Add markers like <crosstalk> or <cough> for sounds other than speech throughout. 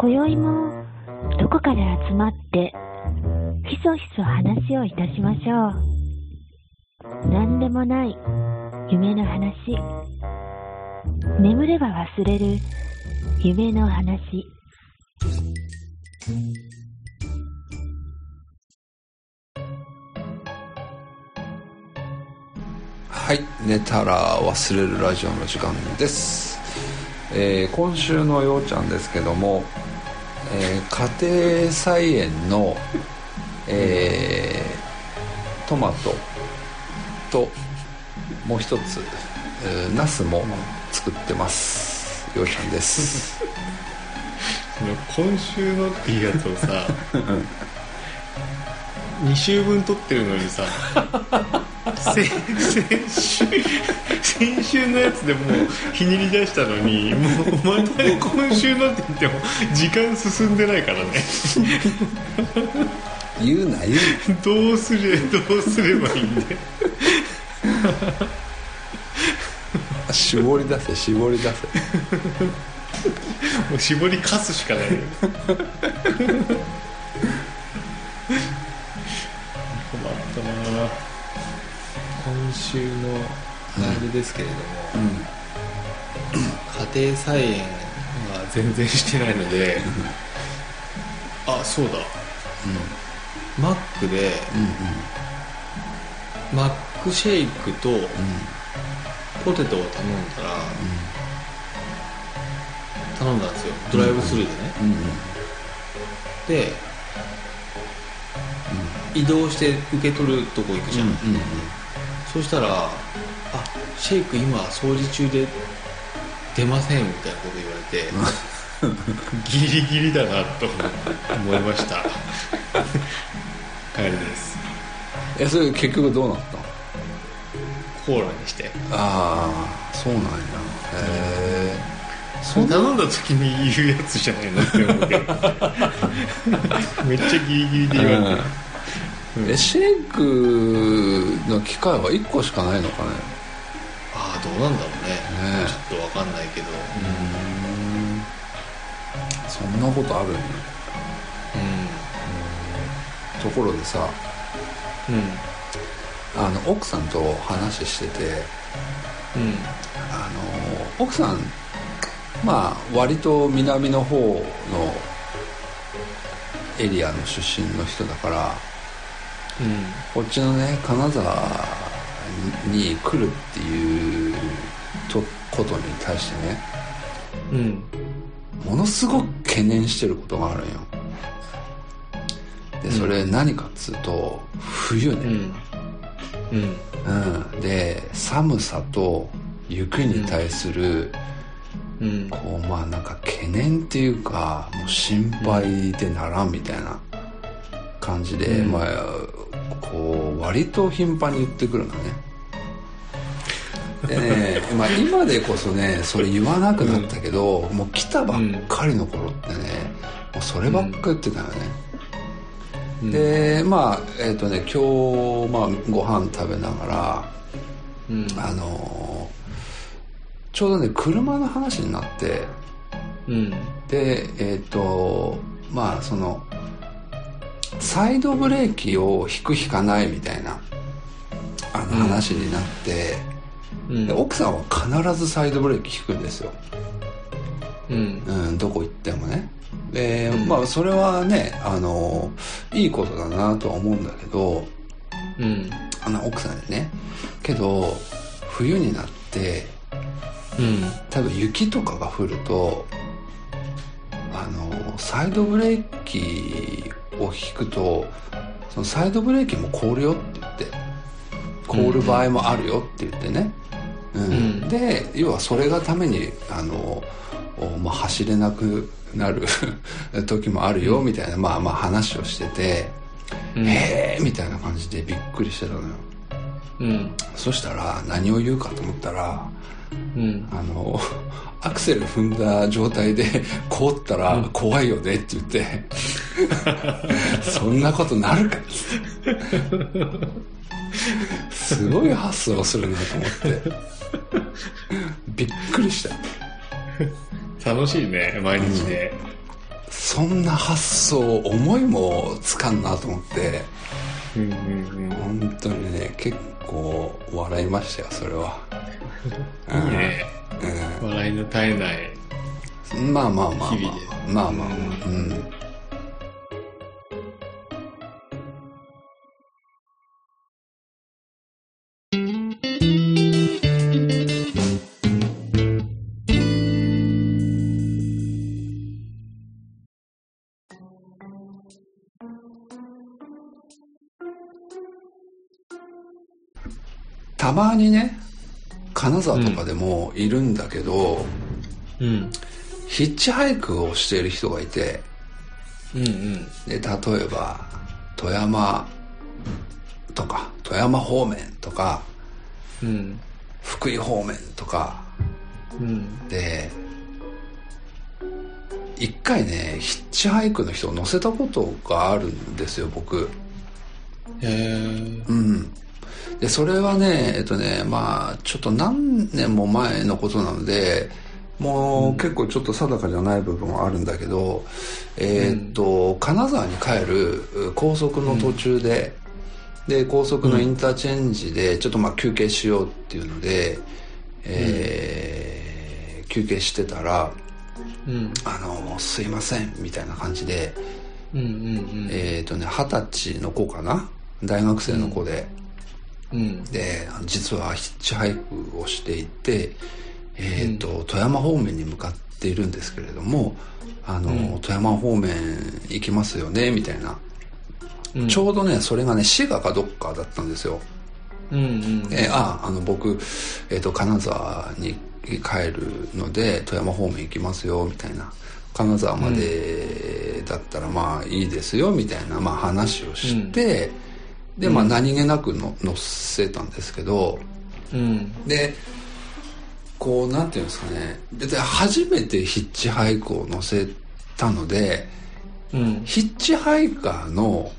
今宵もどこかで集まってひそひそ話をいたしましょう。何でもない夢の話。眠れば忘れる夢の話。はい寝たら忘れるラジオの時間です、えー今週のようちゃんですけども、えー家庭菜園の、えートマトともう一つ、えーナスも作ってます。ようちゃんです。今週のっていうやつをさ <laughs> 2週分撮ってるのにさ先先週先週のやつでもうひねり出したのにもうまた今週のって言っても時間進んでないからね。言うな言うどうすれどうすればいいんでな絞り出せ絞り出せ。もう絞りかすしかない週のあれですけれども、家庭菜園は全然してないので <laughs> あそうだ、マックで、マックシェイクとポテトを頼んだら、頼んだんですよ。ドライブスルーでね、で、移動して受け取るとこ行くじゃん、そしたら「あシェイク今掃除中で出ません」みたいなこと言われてギリギリだなと思いました。帰りです。えそれ結局どうなったの？コーラにして。ああそうなんや。へえそれ頼んだ時に言うやつじゃないのって思うけど。<laughs> めっちゃギリギリで言われて、えシェイクの機械は1個しかないのかね。ああどうなんだろうね。ね。ちょっとわかんないけど。そんなことあるん。やところでさうん。うんあの奥さんと話しててうん。あの奥さんまあ割と南の方のエリアの出身の人だからうんこっちのね金沢に来るっていうとことに対してねうん。ものすごく懸念してることがあるんよ。でそれ何かっつうと冬ね、うん。うん。うん。で寒さと雪に対する、うん。こうまあなんか懸念っていうかもう心配でならんみたいな感じで、うん。まあこう割と頻繁に言ってくるのね。でね、まあ、今でこそねそれ言わなくなったけど、もう来たばっかりの頃ってねもうそればっか言ってたよね、うん。でまあえっ、とね今日、まあ、ご飯食べながらうん。あのーちょうどね車の話になってうん。でえっ、とまあそのサイドブレーキを引く引かないみたいなあの話になって、うん。で奥さんは必ずサイドブレーキ引くんですよ、うん。うん、どこ行ってもね。で、うん。まあそれはねあのいいことだなとは思うんだけどうん。あの奥さんにね。けど冬になってうん。多分雪とかが降るとあのサイドブレーキを引くとそのサイドブレーキも凍るよって言って凍る場合もあるよって言ってね、うん。うん。で要はそれがためにあの、おまあ、走れなくなる <laughs> 時もあるよみたいな、まあまあ話をしてて、うん。へえみたいな感じでびっくりしてたのよ。うん。そしたら何を言うかと思ったらうん。あのアクセル踏んだ状態で <laughs> 凍ったら怖いよねって言って、<laughs> そんなことなるか。っ <laughs> てすごい発想をするなと思って。びっくりした。楽しいね毎日ね。そんな発想思いもつかんなと思って。うんうん。本当にね結構笑いましたよそれは、<laughs> うん。いいね笑いの絶えないうん、まあまあまあ。まあまあまあ。うんまにね金沢とかでもいるんだけど、うん。ヒッチハイクをしている人がいてうんうん。で例えば富山とか富山方面とかうん。福井方面とかうん。で一回ねヒッチハイクの人を乗せたことがあるんですよ僕。へえうんでそれはねえっとねまあちょっと何年も前のことなのでもう結構ちょっと定かじゃない部分はあるんだけど、えーっと金沢に帰る高速の途中で、で高速のインターチェンジでちょっとまあ休憩しようっていうので、えー休憩してたらうん「あのすいません」みたいな感じでうんうんえーっとね二十歳の子かな？大学生の子で。うん。で実はヒッチハイクをしていて、えーと富山方面に向かっているんですけれどもあの、うん。富山方面行きますよねみたいな、うん。ちょうどねそれがね滋賀かどっかだったんですよ、うんうんえーああの僕、えー、と金沢に帰るので富山方面行きますよみたいな。金沢までだったらまあいいですよみたいな、まあ、話をして、でまあ何気なくの乗せたんですけどうん。でこうなんていうんですかね。別に初めてヒッチハイクを乗せたのでうん。ヒッチハイカーの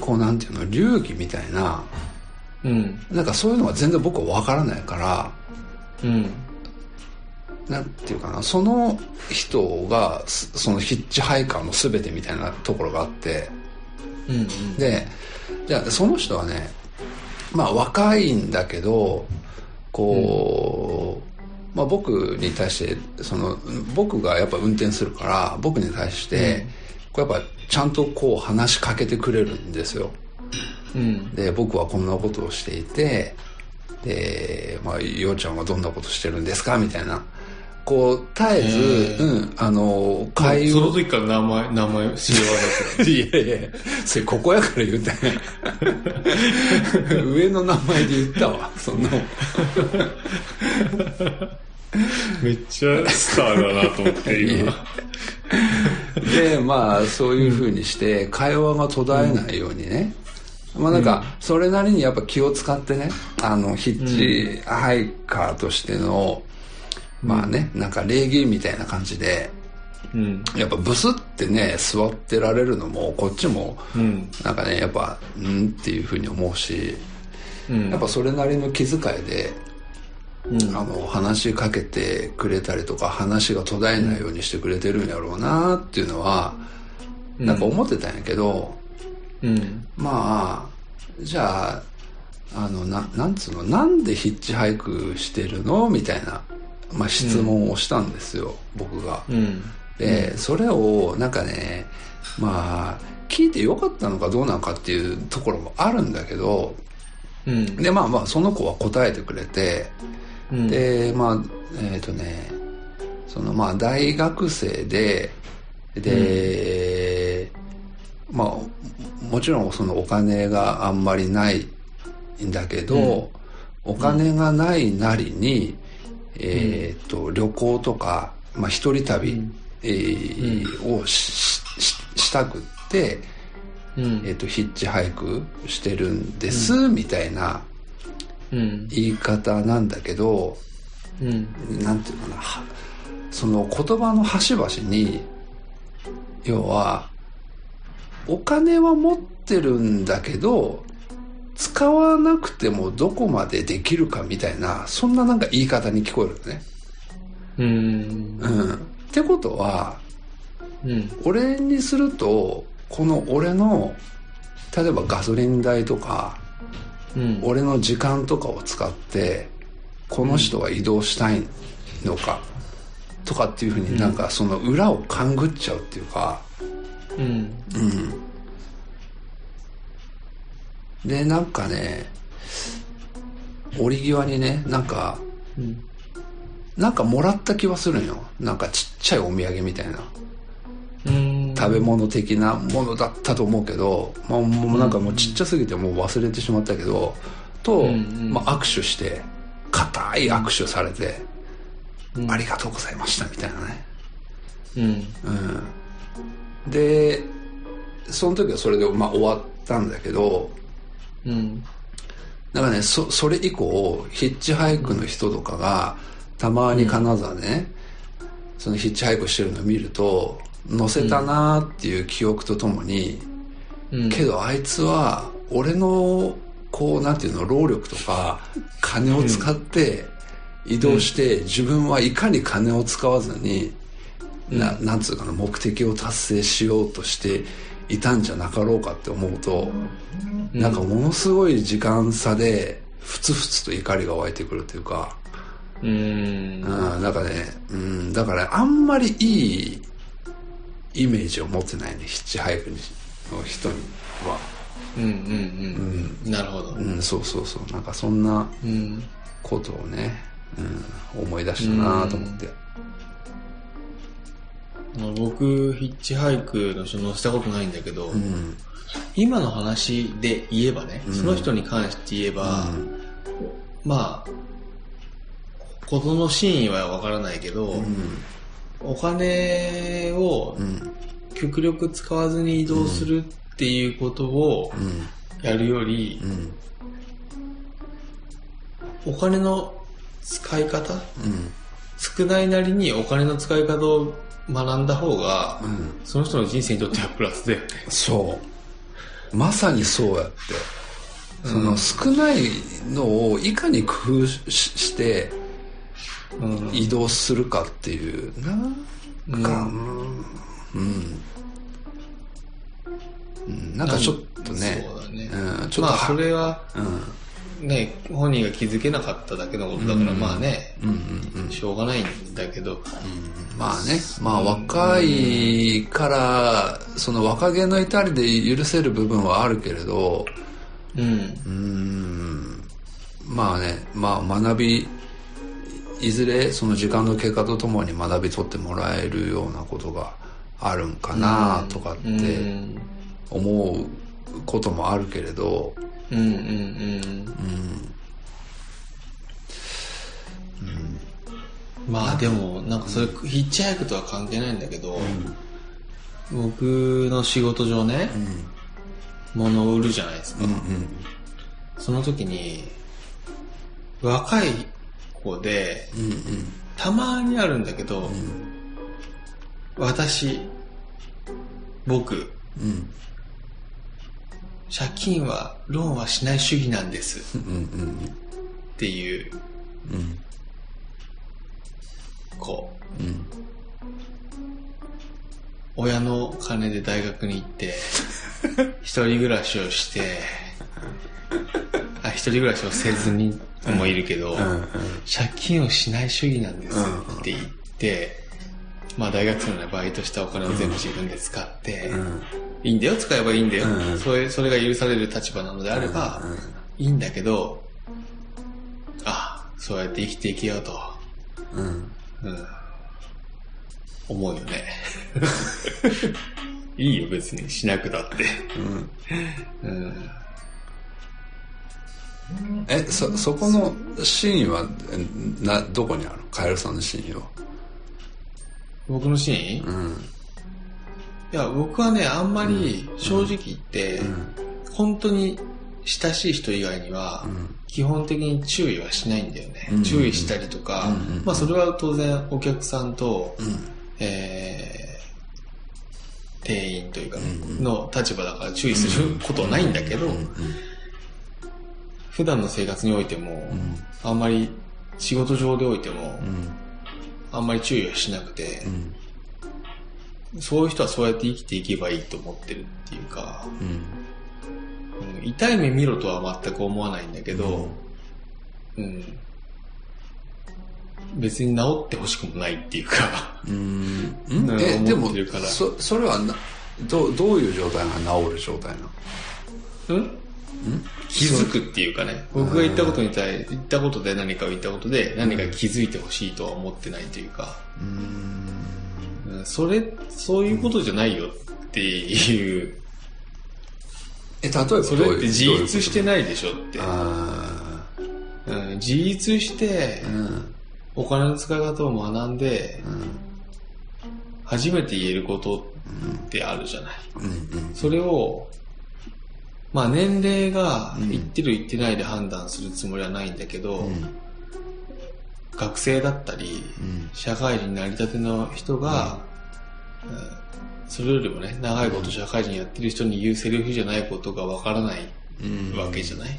こうなんていうの流儀みたいなうん。なんかそういうのが全然僕は分からないからうん。なんていうかなその人がすそのヒッチハイカーの全てみたいなところがあってうん。でじゃあその人はねまあ若いんだけどこう、まあ、僕に対してその僕がやっぱ運転するから僕に対して、こうやっぱちゃんとこう話しかけてくれるんですよ。うん。で僕はこんなことをしていてで、まあ、ようちゃんはどんなことしてるんですか？みたいなこう絶えず、うん、あの会その話時から名前名前知り合いだっ <laughs> いやいやそれここやから言うたんや上の名前で言ったわそんなもんためっちゃスターだなと思って <laughs> 今。でまあそういうふうにして会話が途絶えないようにね、まあなんかそれなりにやっぱ気を使ってねあのヒッチハイカーとしての、まあねなんか礼儀みたいな感じでうん。やっぱブスってね座ってられるのもこっちもうん。なんかねやっぱうんっていうふうに思うしうん。やっぱそれなりの気遣いでうん。あの話しかけてくれたりとか話が途絶えないようにしてくれてるんやろうなっていうのはなんか思ってたんやけど、うん。まあじゃああのななんつうのなんでヒッチハイクしてるの？みたいな、まあ、質問をしたんですよ、僕が。うん。で、それをなんかねまあ聞いてよかったのかどうなのかっていうところもあるんだけどうん。でまあまあその子は答えてくれて。うん。でまあえっ、とねそのまあ大学生でで、まあもちろんそのお金があんまりないんだけど、お金がないなりに、えっ、と旅行とか、まあ、一人旅、えーをしししたくって、うん。えっとヒッチハイクしてるんです、みたいなうん。言い方なんだけど、うん。なんていうかなはその言葉の端々に要はお金は持ってるんだけど使わなくてもどこまでできるかみたいなそんななんか言い方に聞こえるのね。うん。うん、ってことはうん。俺にするとこの俺の例えばガソリン代とかうん。俺の時間とかを使ってこの人は移動したいのかとかっていうふうになんかその裏を勘ぐっちゃうっていうか。うんでなんかね折り際にねなんかうん。なんかもらった気はするんよ。なんかちっちゃいお土産みたいな。うん。食べ物的なものだったと思うけど、まあ、もうなんかもうちっちゃすぎてもう忘れてしまったけどと、まあ、握手して固い握手されて、うん。ありがとうございましたみたいなね。うん。うん。でその時はそれでまあ終わったんだけどうん。なんかねそそれ以降ヒッチハイクの人とかがたまに金沢でね、そのヒッチハイクしてるのを見ると乗せたなーっていう記憶とともに、うん。けどあいつは俺のこうなんていうの労力とか金を使って移動して、自分はいかに金を使わずに、ななんつうかな目的を達成しようとしていたんじゃなかろうかって思うと、なんかものすごい時間差でふつふつと怒りが湧いてくるというか、うん。うん、なんかね、うん、だからあんまりいいイメージを持ってないねヒッチハイクの人には。うんうん。うん。なるほど。うん、そうそうそう。なんかそんなうん。ことをね、うん、思い出したなと思って僕ヒッチハイクの人乗せたことないんだけど、うん。今の話で言えばね、うん。その人に関して言えば、うん。まあ事の真意はわからないけど、うん。お金をうん。極力使わずに移動するっていうことをうん。やるよりう、ん。お金の使い方？うん。少ないなりにお金の使い方を学んだ方が、うん。その人の人生にとってはプラスだよね。そう。まさにそうやって。その少ないのをいかに工夫ししてうん。移動するかっていうな。ん。かうん、うん。うんなんかちょっとね。そうだね。うん、ちょっとまあそれはうんね、本人が気づけなかっただけのことだから、まあね、うんうんうん。しょうがないんだけど、まあね、まあ若いから、その若気の至りで許せる部分はあるけれど、うん。うーん、まあね、まあ学び、いずれその時間の経過とともに学び取ってもらえるようなことがあるんかなとかっうん。て思うこともあるけれど、うんうんうん。うん、まあでも、なんかそれ、ヒッチハイクとは関係ないんだけど、僕の仕事上ね、物を売るじゃないですか。うん、うん、その時に、若い子で、うん、うん、たまにあるんだけど、私、僕、うん、借金は、ローンはしない主義なんです。うん、うん、っていう。うん、子。う。ん、親の金で大学に行って、一人暮らしをして、あ、一人暮らしをせずにもいるけど、うん、借金をしない主義なんですって言って、まあ大学生のバイトしたお金を全部自分で使って、うん、いいんだよ、使えばいいんだよ。うんそれそれが許される立場なのであれば、いいんだけど、あ、そうやって生きていけようと、うん、うん、思うよね。<laughs> いいよ、別にしなくだって。うん。うんえ、そ、そこのシーンは、えな、どこにある？カエルさんのシーンは。僕のシーン、いうん。や、僕はね、あんまり正直言って、うん。本当に親しい人以外には、うん。基本的に注意はしないんだよね。うん注意したりとか、うんうんまあそれは当然お客さんと、うん。えー、店員というか、うんの立場だから注意することはないんだけど、普段の生活においても、うん。あんまり仕事上でおいても、うん。あんまり注意はしなくて、うん。そういう人はそうやって生きていけばいいと思ってるっていうか、うん。うん。痛い目見ろとは全く思わないんだけど、うん。別に治ってほしくもないっていうか、うん。うん。えでもそそれはなどうどういう状態が治る状態なの？うん？気づくっていうかね、僕が言ったことに対言ったことで何かを言ったことで何か気づいてほしいとは思ってないというか、うん。それ、そういうことじゃないよっていう、え例えばそれって自立してないでしょって。あうん自立してーうん。お金の使い方を学んでうん。初めて言えることってあるじゃない。うんうん。それを、まあ年齢がうん。言ってる言ってないで判断するつもりはないんだけど、うん。学生だったり、うん。社会人になりたての人が、うん。それよりもね、長いこと社会人やってる人に言うセリフじゃないことがわからないうん。わけじゃない、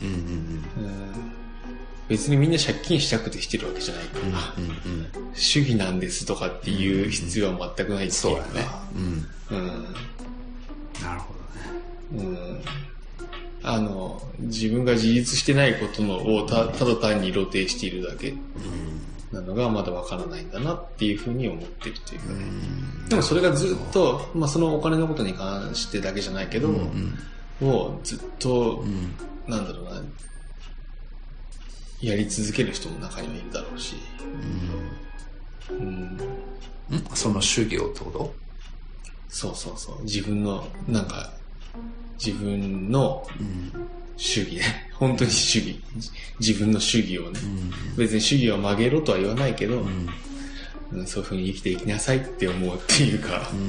別にみんな借金したくてしてるわけじゃないから、うんうんうん。主義なんですとかっていう必要は全くないってそいううね。うん。うん。なるほどね。うん。あの、自分が自立してないことのをたただ単に露呈しているだけなのがまだわからないんだなっていうふうに思ってるというかね。でもそれがずっと、まあそのお金のことに関してだけじゃないけど、うん。もうずっとう、ん。なんだろうな、やり続ける人も中にはいるだろうし、うん。うん。その主義をってこと？そうそうそう。自分の、なんか、自分のうん主義ね。<laughs> 本当に主義。自分の主義をね。うん別に主義を曲げろとは言わないけど、うんうんそういう風に生きていきなさいって思うっていうかう、ん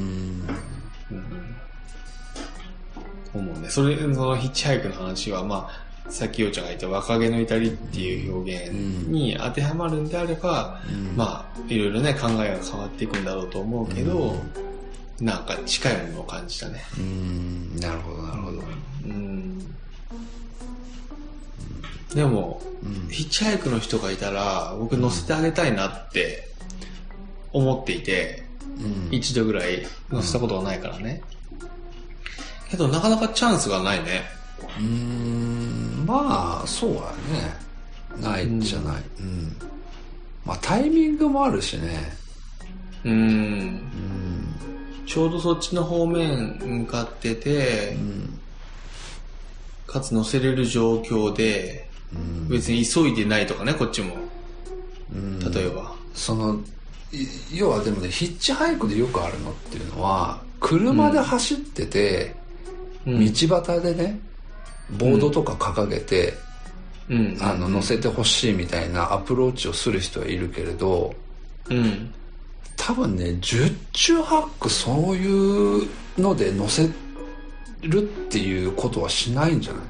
うん思うね。それ、そのヒッチハイクの話は、まあ、さっきようちゃんが言った若気の至りっていう表現に当てはまるんであれば、うんまあ、いろいろね、考えが変わっていくんだろうと思うけど、なんか近いものを感じたね。うん。なるほどなるほど。うん。でも、うん。ヒッチハイクの人がいたら、僕乗せてあげたいなって思っていて、うん。一度ぐらい乗せたことがないからね。けど、なかなかチャンスがないね。うーん。まあそうだね。ないじゃない。うん、まあタイミングもあるしね。うん。うんちょうどそっちの方面向かっててう、んかつ乗せれる状況で、うん別に急いでないとかね、こっちも。うん例えば。そのい要はでもねヒッチハイクでよくあるのっていうのは車で走ってて、うん道端でねボードとか掲げて、うん。あの乗せてほしいみたいなアプローチをする人はいるけれどうん。多分ね十中八九そういうので乗せるっていうことはしないんじゃない？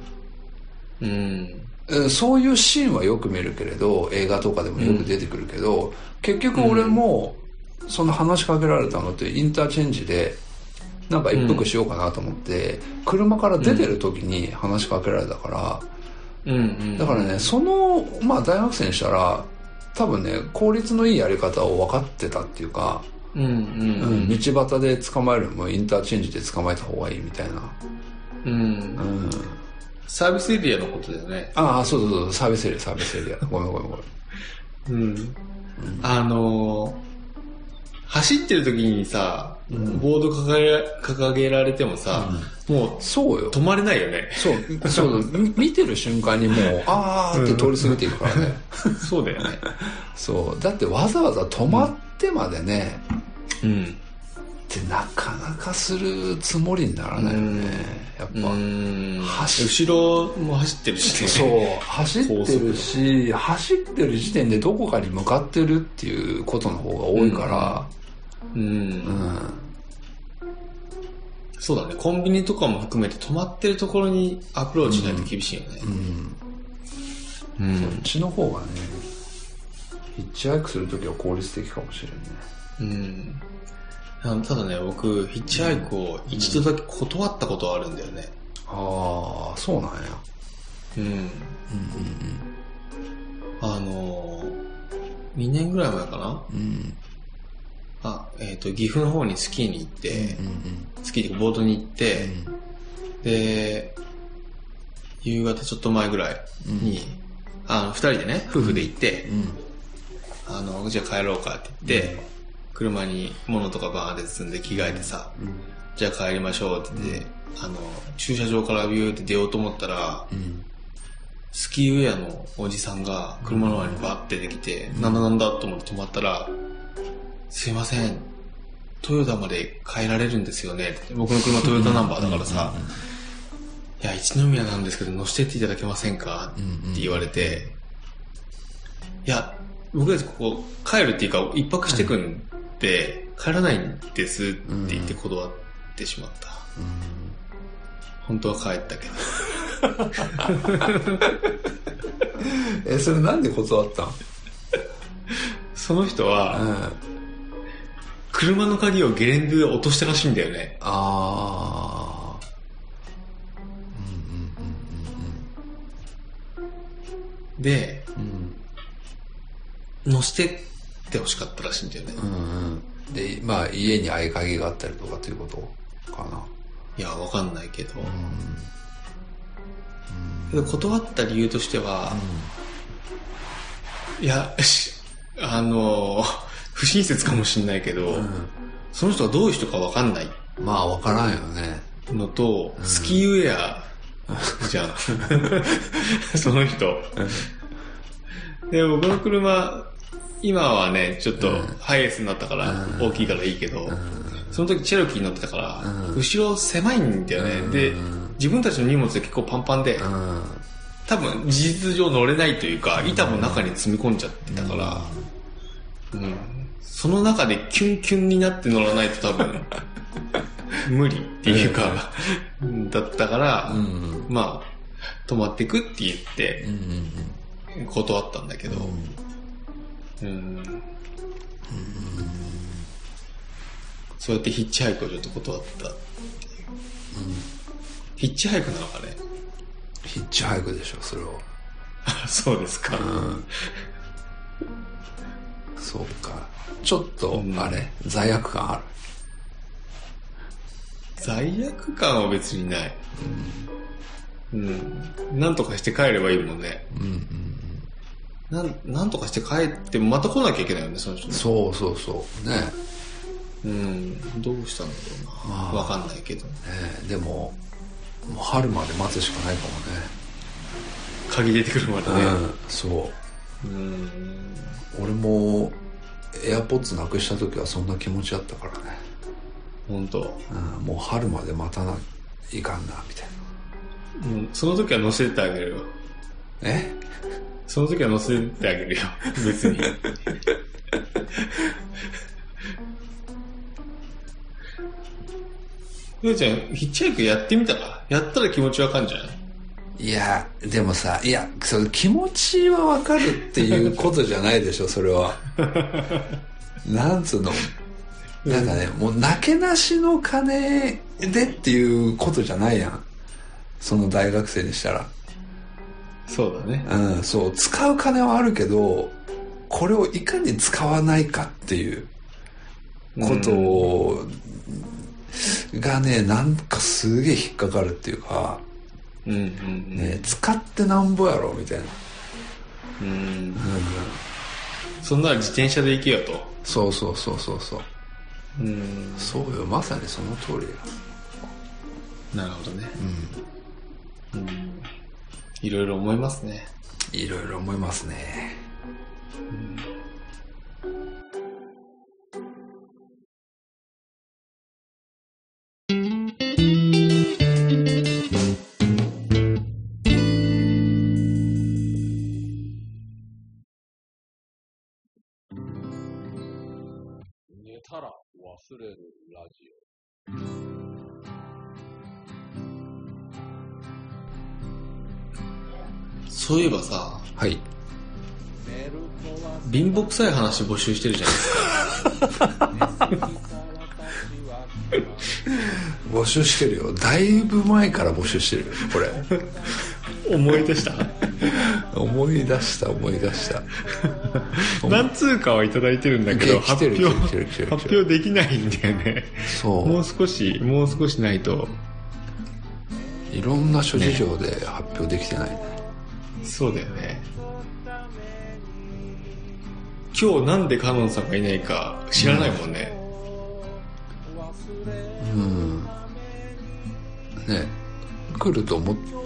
うん。えーそういうシーンはよく見るけれど映画とかでもよく出てくるけど、結局俺もその話しかけられたのってインターチェンジでなんか一服しようかなと思って、車から出てる時に話しかけられたから、うん。うん。だからねそのまあ大学生にしたら多分ね効率のいいやり方を分かってたっていうか、うん。うん。ううんん。道端で捕まえるもインターチェンジで捕まえた方がいいみたいな、うんうん、サービスエリアのことだよね。ああそうそうそうサービスエリアサービスエリアごめんごめんごめん <laughs> うん。あのー走ってる時にさ、ボード掲げ掲げられてもさ、もうそうよ止まれないよね。そう、そう、み見てる瞬間にもう、あーって通り過ぎていくからね。<laughs> そうだよね。そう。だってわざわざ止まってまでね、うん。ってなかなかするつもりにならないよね。やっぱ。うん。走後ろも走ってるしね。そう、走ってるし、走ってる時点でどこかに向かってるっていうことの方が多いから、う。うんん。そうだね。コンビニとかも含めて止まってるところにアプローチしないと厳しいよねう。ん。うんそっちの方がね、ヒッチハイクするときは効率的かもしれんね。うん。ただね、僕、ヒッチハイクを一度だけ断ったことはあるんだよね。ああ、そうなんや。うん。うんうんあのー、2年ぐらい前かな？うん。うん。あ、えっ、と、岐阜の方にスキーに行って、うんスキーでボードに行って、で、夕方ちょっと前ぐらいに、あの、二人でね、夫婦で行って、うん。あの、じゃあ帰ろうかって言って、車に物とかバーンって積んで着替えてさ、じゃあ帰りましょうって言って、あの、駐車場からビューって出ようと思ったら、うん。スキーウェアのおじさんが車の前にバッて出てきて、なんだなんだと思って止まったら、すいません、トヨタまで帰られるんですよね。僕の車トヨタナンバーだからさ、いや、一宮なんですけど乗せてっていただけませんか？って言われて、いや、僕たちここ帰るっていうか、一泊してくんで、帰らないんですって言って断ってしまった。本当は帰ったけど。<laughs> えそれなんで断ったん？その人は、うん車の鍵をゲレンデで落としたらしいんだよね。ああで、うん。乗せてって欲しかったらしいんだよね。うんうん。でまあ家に合鍵があったりとかっていうことかな。いや、わかんないけど。けど断った理由としては、いや、し <laughs> あの、不親切かもしんないけど、その人がどういう人かわかんない。まあ分からん。よねのと、スキーウェアじゃん。<laughs> その人。で、僕の車、今はね、ちょっとハイエースになったから、大きいからいいけど、その時チェロキーに乗ってたから、後ろ狭いんだよね。で、自分たちの荷物で結構パンパンで、うん。多分事実上乗れないというか、板も中に積み込んじゃってたから、うん。その中でキュンキュンになって乗らないと多分、<laughs> 無理。っていうか、だったから、うん。まあ、泊まってくって言ってう、ん断ったんだけど、うん。そうやってヒッチハイクをちょっと断ったっていう。ヒッチハイクなのかね？ヒッチハイクでしょそれは。あ <laughs> そうですか。そうかちょっとうんあれ、罪悪感ある罪悪感は別にない。うん。なんとかして帰ればいいもんね。うんうんなん、なんとかして帰ってもまた来なきゃいけないよね、その人ね。そうそうそうねうん。どうしたんだろうな。わかんないけど。ねでももう春まで待つしかないか鍵出てくるまでもね、ね。うん、そううん。俺もエアポッツなくした時はそんな気持ちだったからね、本当。うん、もう春まで待たないかんなみたいうん。その時は乗せてあげるよ。なえ？その時は乗せてあげるよ。<laughs> 別に。<laughs> ゆうちゃん、ヒッチハイクやってみたらやったら気持ちわかんじゃない？いやでもさいやその気持ちはわかるっていうことじゃないでしょそれは。<laughs> なんつうの？なんかねもうなけなしの金でっていうことじゃないやん。その大学生にしたら。そうだね。うんそう使う金はあるけどこれをいかに使わないかっていうことがねなんかすげえ引っかかるっていうか、うんうんね、使ってなんぼやろみたいな、うん。うん。そんなら自転車で行けよと。そうそうそうそうそううん。そうよまさにその通りよなるほどね。うん。いろいろ思いますね。いろいろ思いますね寝ら忘れるラジそういえばさ、はい。貧乏くさい話募集してるじゃないですか。<laughs> 募集してるよ。だいぶ前から募集してる。よこれ <laughs> 思い出した。思い出した <laughs> 思い出した。何通かはいただいてるんだけど発表発表できないんだよね。そう。もう少しもう少しないと。いろんな諸事情で発表できてない。ねそうだよね。今日なんでカノンさんがいないか知らないもんね、うん。ね来ると思って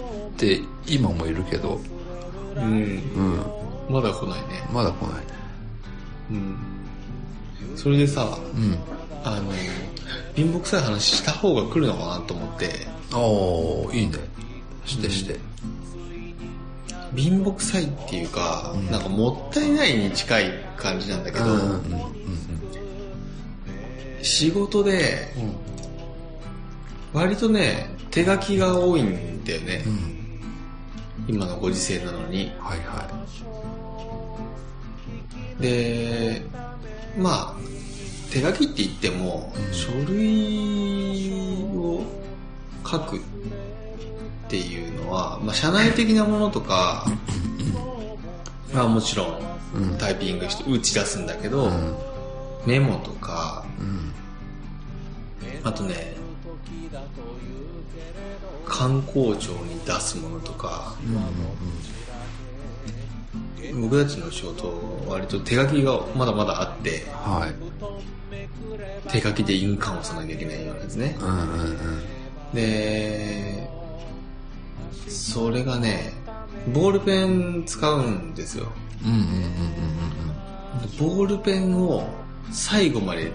今もいるけど。うん、うん。まだ来ないね。まだ来ない。ねうん。それでさうん。あの貧乏くさい話した方が来るのかなと思って。ああいいね。してして。貧乏くさいっていうか、なんかもったいないに近い感じなんだけど、うんうんうんうん。仕事で割とね手書きが多いんだよね、うん今のご時世なのに。はいはでまあ手書きって言っても、書類を書くっていうのは、まあ、社内的なものとかまあもちろん。タイピングして打ち出すんだけど、うん。メモとかうん。あとね観光庁に出すものとか僕たちの仕事割と手書きがまだまだあってはい。手書きで印鑑を押さなきゃいけないようなやつね。うんうんうん。でそれがねボールペン使うんですよ。うんうんうんボールペンを最後まで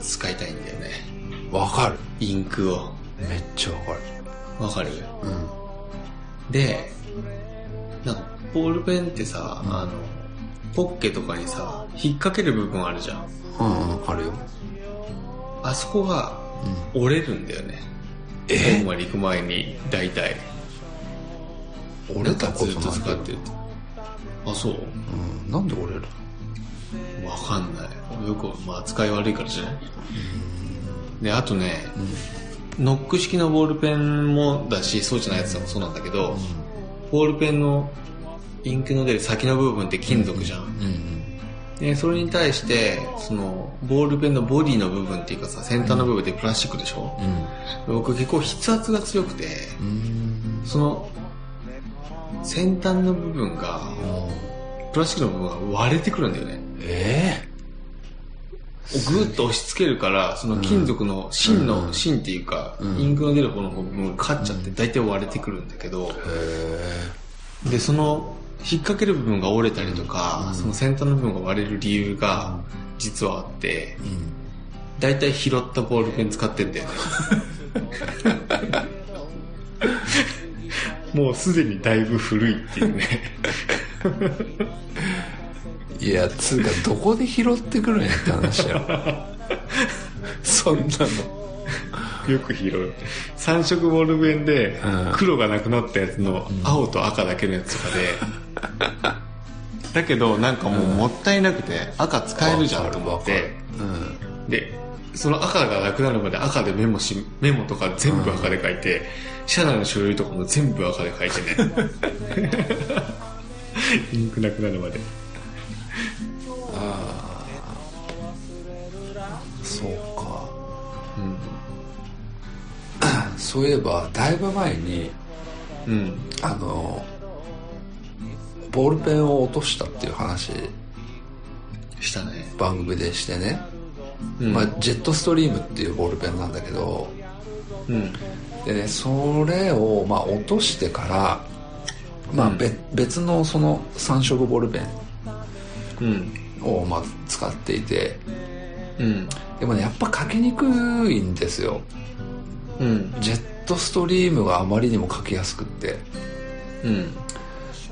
使いたいんだよね。うんうんわかる。インクを。めっちゃわかるわかる？うん。でなんかボールペンってさ、あのポッケとかにさ引っ掛ける部分あるじゃん。うんうんあるよ。あそこが折れるんだよね。え？最後まで行く前に大体。折れたこずっととない使ってるあそう？うん。なんで折れる？わかんない。よくまあ扱い悪いからじゃない？であとね、ノック式のボールペンもだしそうじゃないやつもそうなんだけど、ボールペンのインクの出る先の部分って金属じゃん、うんうん。でそれに対してそのボールペンのボディの部分っていうかさ先端の部分ってプラスチックでしょ、僕結構筆圧が強くてうん。うんその先端の部分がプラスチックの部分が割れてくるんだよね。えグッと押し付けるからその金属の芯の、うん。芯っていうか、うん。インクの出る方の部分が勝っちゃって大体割れてくるんだけど、えへでその引っ掛ける部分が折れたりとか、うん。その先端の部分が割れる理由が実はあって大体拾ったボールペン使ってんだよね。<laughs> もうすでにだいぶ古いっていうね <laughs> いやつうかどこで拾ってくるんやって話やろ <laughs> そんなの。よく拾う。3色ボールペンでうん。黒がなくなったやつの青と赤だけのやつとかで、だけどなんかもうもったいなくて赤使えるじゃんと思って。うん。でその赤がなくなるまで赤でメモしメモとか全部赤で書いて、社内の書類とかも全部赤で書いてね。<laughs> インクなくなるまでそうか。うん。<coughs> そういえばだいぶ前にうん。あのボールペンを落としたっていう話。したね。番組でしてね、うん、まあ、ジェットストリームっていうボールペンなんだけど。うん。でねそれをまあ落としてから、まあうん。べ別のその3色ボールペンうん。をまあ使っていて。うんでもねやっぱ書きにくいんですよ。うん。ジェットストリームがあまりにも書きやすくって。うん。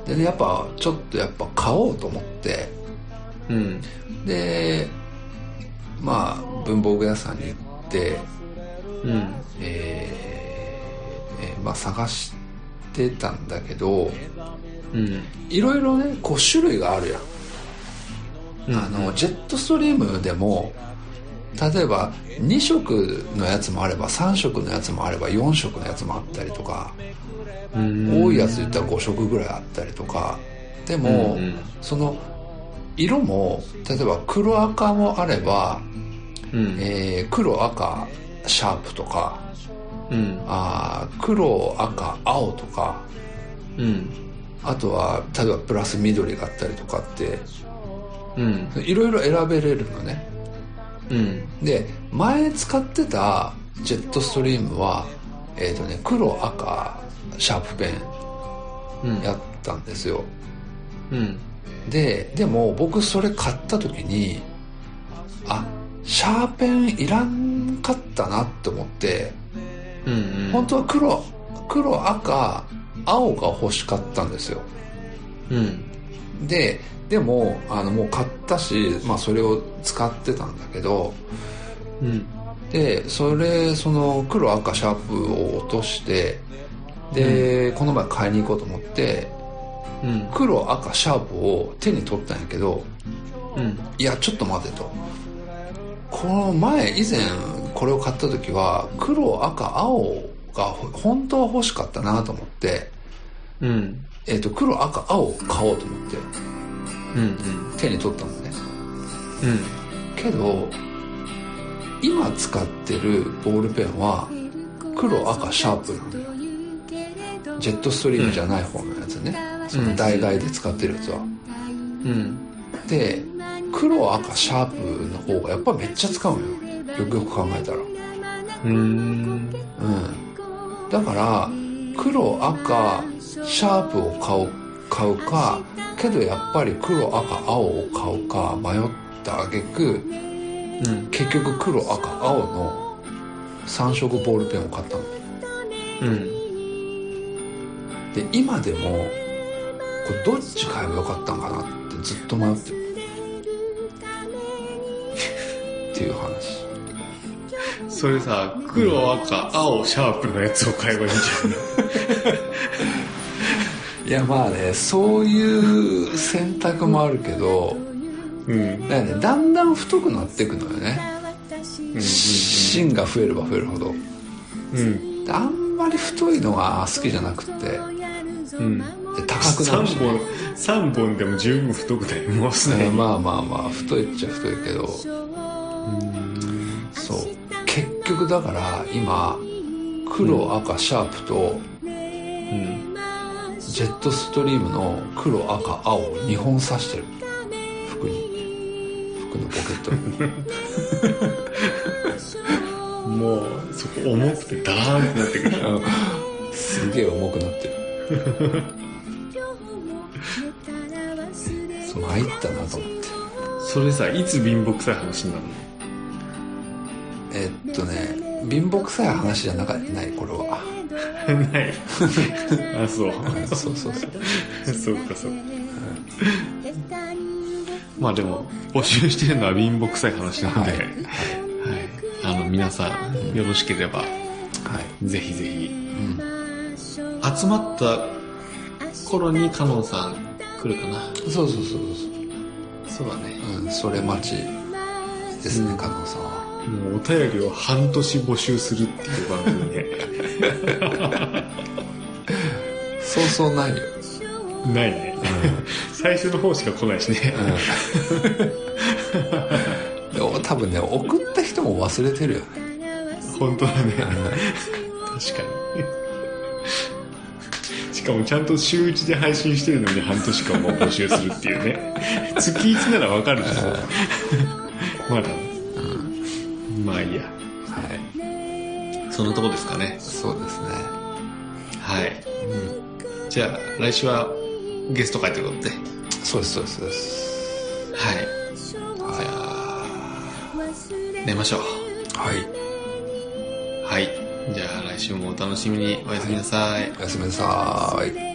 でねやっぱちょっとやっぱ買おうと思って。うん。でまあ文房具屋さんに行ってうん。えーえーまあ探してたんだけどうん。いろいろねこう種類があるやん。うん。あのジェットストリームでも例えば2色のやつもあれば3色のやつもあれば4色のやつもあったりとかうん。多いやつ言ったら5色ぐらいあったりとか。でも、うんうん。その色も例えば黒赤もあれば、うん。えー黒赤シャープとかうん。あー黒赤青とかうん。あとは例えばプラス緑があったりとかってうん。いろいろ選べれるのねうん。で前使ってたジェットストリームはえっ、とね黒赤シャープペうん。ンやったんですよ。うん。ででも僕それ買った時にあシャーペンいらんかったなって思ってうんうん。本当は黒黒赤青が欲しかったんですよ。うんででもあのもう買ったし、まあ、それを使ってたんだけどうん。でそれその黒赤シャープを落としてで、この前買いに行こうと思ってうん。黒赤シャープを手に取ったんやけどうん。いやちょっと待てと。この前以前これを買った時は黒赤青が本当は欲しかったなと思って、うんえっと黒赤青を買おうと思って。うん手に取ったのね。うんけど今使ってるボールペンは黒赤シャープなのよジェットストリームじゃない方のやつね、その代替で使ってるやつは。うん。で黒赤シャープの方がやっぱめっちゃ使うのよ。よくよく考えたら。うん。うん。だから黒赤シャープを買う買うかけどやっぱり黒赤青を買うか迷った挙句うん。結局黒赤青の3色ボールペンを買ったの。うん。で今でもこれどっち買えばよかったんかなってずっと迷ってる。っていう話。それさ黒赤青シャープのやつを買えばいいんじい <laughs> やまあねそういう選択もあるけどうん。だねだんだん太くなっていくのよね。うん芯が増えれば増えるほど。うん。であんまり太いのが好きじゃなくてうん。で高くなるし、3本三本でも十分太くないもうすでに。まあまあまあ太いっちゃ太いけど。そう。結局だから今黒赤シャープとうんジェットストリームの黒赤青を2本刺してる。服に。服のポケットに。<laughs> もうそこ重くてダーンってなってくる。すげえ重くなってる。そ <laughs> う参ったなと思って。それさいつ貧乏くさい話になるの？えっとね貧乏くさい話じゃなかないこれはない。<laughs> あそう。そうそうそうそうか。そうかまあでも募集してるのは貧乏くさい話なので、はい。はい。あの皆さんよろしければはい。ぜひぜひ。うん。集まった頃にカノンさん来るかな。そうそうそうそう。だね。そううんそれ待ちですね加納さんはもうお便りを半年募集するっていう番組で。そうそうないよ。ないね、最初の方しか来ないしね、うん。で多分ね送った人も忘れてるよね。本当だね。確かに。しかもちゃんと週1で配信してるのに半年間も募集するっていうね。月1ならわかるけどまだ、はいそのとこですかね。そうですね。はい、じゃあ来週はゲスト会ということで。そうですそうですそうです。はい。じゃあ寝ましょう。はい。はい。じゃあ来週もお楽しみに。おやすみなさい。おやすみなさーい